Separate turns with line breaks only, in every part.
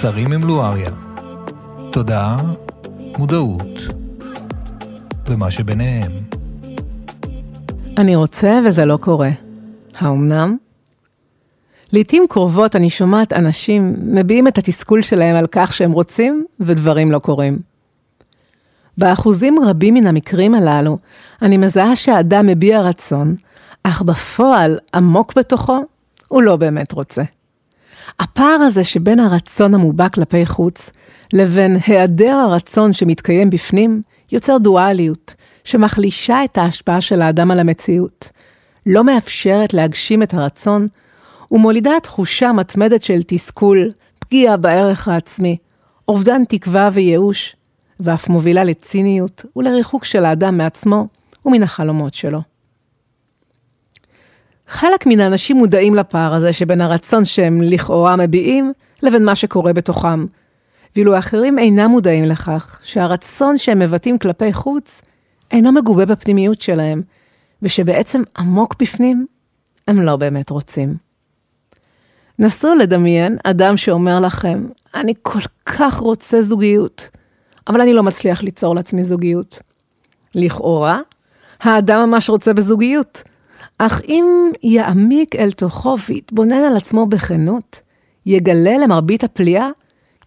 צרים עם לואריה. תודעה, מודעות, ומה שביניהם.
אני רוצה וזה לא קורה. האומנם? לעתים קרובות אני שומעת אנשים מביעים את התסכול שלהם על כך שהם רוצים ודברים לא קורים. באחוזים רבים מן המקרים הללו, אני מזהה שהאדם מביע רצון, אך בפועל, עמוק בתוכו, הוא לא באמת רוצה. הפער הזה שבין הרצון המובע כלפי חוץ, לבין היעדר הרצון שמתקיים בפנים, יוצר דואליות, שמחלישה את ההשפעה של האדם על המציאות, לא מאפשרת להגשים את הרצון, ומולידה תחושה מתמדת של תסכול, פגיעה בערך העצמי, אובדן תקווה וייאוש, ואף מובילה לציניות ולריחוק של האדם מעצמו ומן החלומות שלו. חלק מן האנשים מודעים לפער הזה שבין הרצון שהם לכאורה מביעים לבין מה שקורה בתוכם, ואילו אחרים אינם מודעים לכך שהרצון שהם מבטאים כלפי חוץ אינו מגובה בפנימיות שלהם, ושבעצם עמוק בפנים הם לא באמת רוצים. נסו לדמיין אדם שאומר לכם, אני כל כך רוצה זוגיות, אבל אני לא מצליח ליצור לעצמי זוגיות. לכאורה, האדם ממש רוצה בזוגיות, אך אם יעמיק אל תוכו ויתבונן על עצמו בכנות, יגלה למרבית הפליאה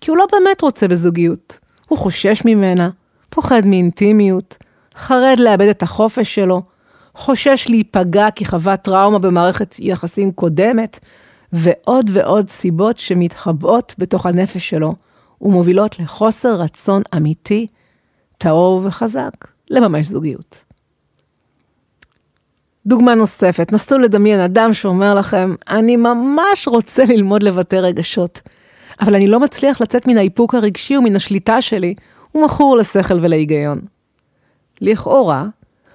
כי הוא לא באמת רוצה בזוגיות. הוא חושש ממנה, פוחד מאינטימיות, חרד לאבד את החופש שלו, חושש להיפגע כי חווה טראומה במערכת יחסים קודמת, ועוד ועוד סיבות שמתחבאות בתוך הנפש שלו, ומובילות לחוסר רצון אמיתי, טהור וחזק, לממש זוגיות. דוגמה נוספת, נסו לדמיין אדם שאומר לכם, אני ממש רוצה ללמוד לבטא רגשות, אבל אני לא מצליח לצאת מן האיפוק הרגשי ומן השליטה שלי, הוא מכור לשכל ולהיגיון. לכאורה,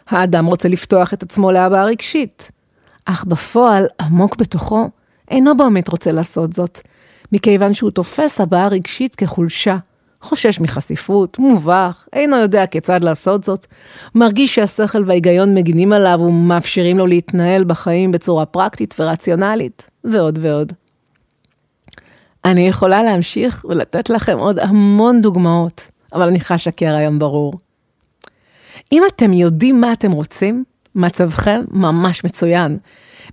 האדם רוצה לפתוח את עצמו להבעה רגשית, אך בפועל, עמוק בתוכו, אינו באמת רוצה לעשות זאת, מכיוון שהוא תופס הבעה רגשית כחולשה, חושש מחשיפות, מובך, אינו יודע כיצד לעשות זאת, מרגיש שהשכל וההיגיון מגינים עליו ומאפשרים לו להתנהל בחיים בצורה פרקטית ורציונלית, ועוד ועוד. אני יכולה להמשיך ולתת לכם עוד המון דוגמאות, אבל אני חשה כי הרעיון ברור. אם אתם יודעים מה אתם רוצים, מצבכם ממש מצוין,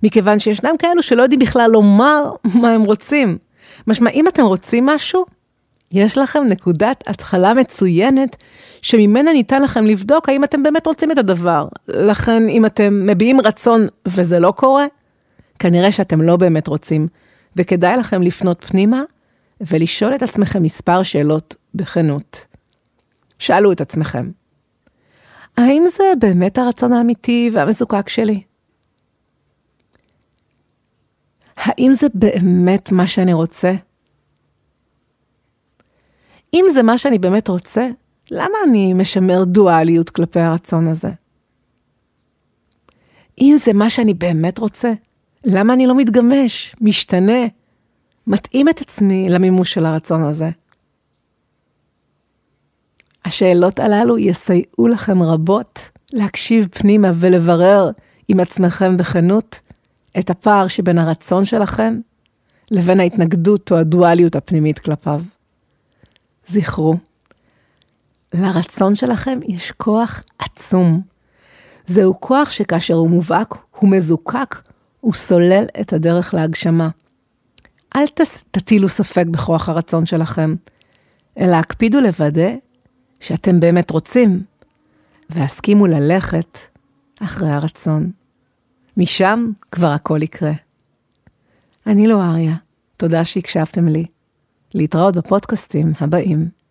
מכיוון שישנם כאלו שלא יודעים בכלל לומר מה הם רוצים. משמע, אם אתם רוצים משהו, יש לכם נקודת התחלה מצוינת, שממנה ניתן לכם לבדוק האם אתם באמת רוצים את הדבר. לכן, אם אתם מביעים רצון וזה לא קורה, כנראה שאתם לא באמת רוצים, וכדאי לכם לפנות פנימה ולשאול את עצמכם מספר שאלות בכנות. שאלו את עצמכם, האם זה באמת הרצון האמיתי והמזוקק שלי? האם זה באמת מה שאני רוצה? אם זה מה שאני באמת רוצה, למה אני משמר דואליות כלפי הרצון הזה? אם זה מה שאני באמת רוצה, למה אני לא מתגמש, משתנה, מתאים את עצמי למימוש של הרצון הזה? השאלות הללו יסייעו לכם רבות להקשיב פנימה ולברר עם עצמכם בכנות את הפער שבין הרצון שלכם לבין ההתנגדות או הדואליות הפנימית כלפיו. זכרו, לרצון שלכם יש כוח עצום. זהו כוח שכאשר הוא מובהק, הוא מזוקק, הוא סולל את הדרך להגשמה. אל תטילו ספק בכוח הרצון שלכם, אלא הקפידו לוודא שאתם באמת רוצים, והסכימו ללכת אחרי הרצון. משם כבר הכל יקרה. אני לא אריה, תודה שהקשבתם לי. להתראות בפודקאסטים הבאים.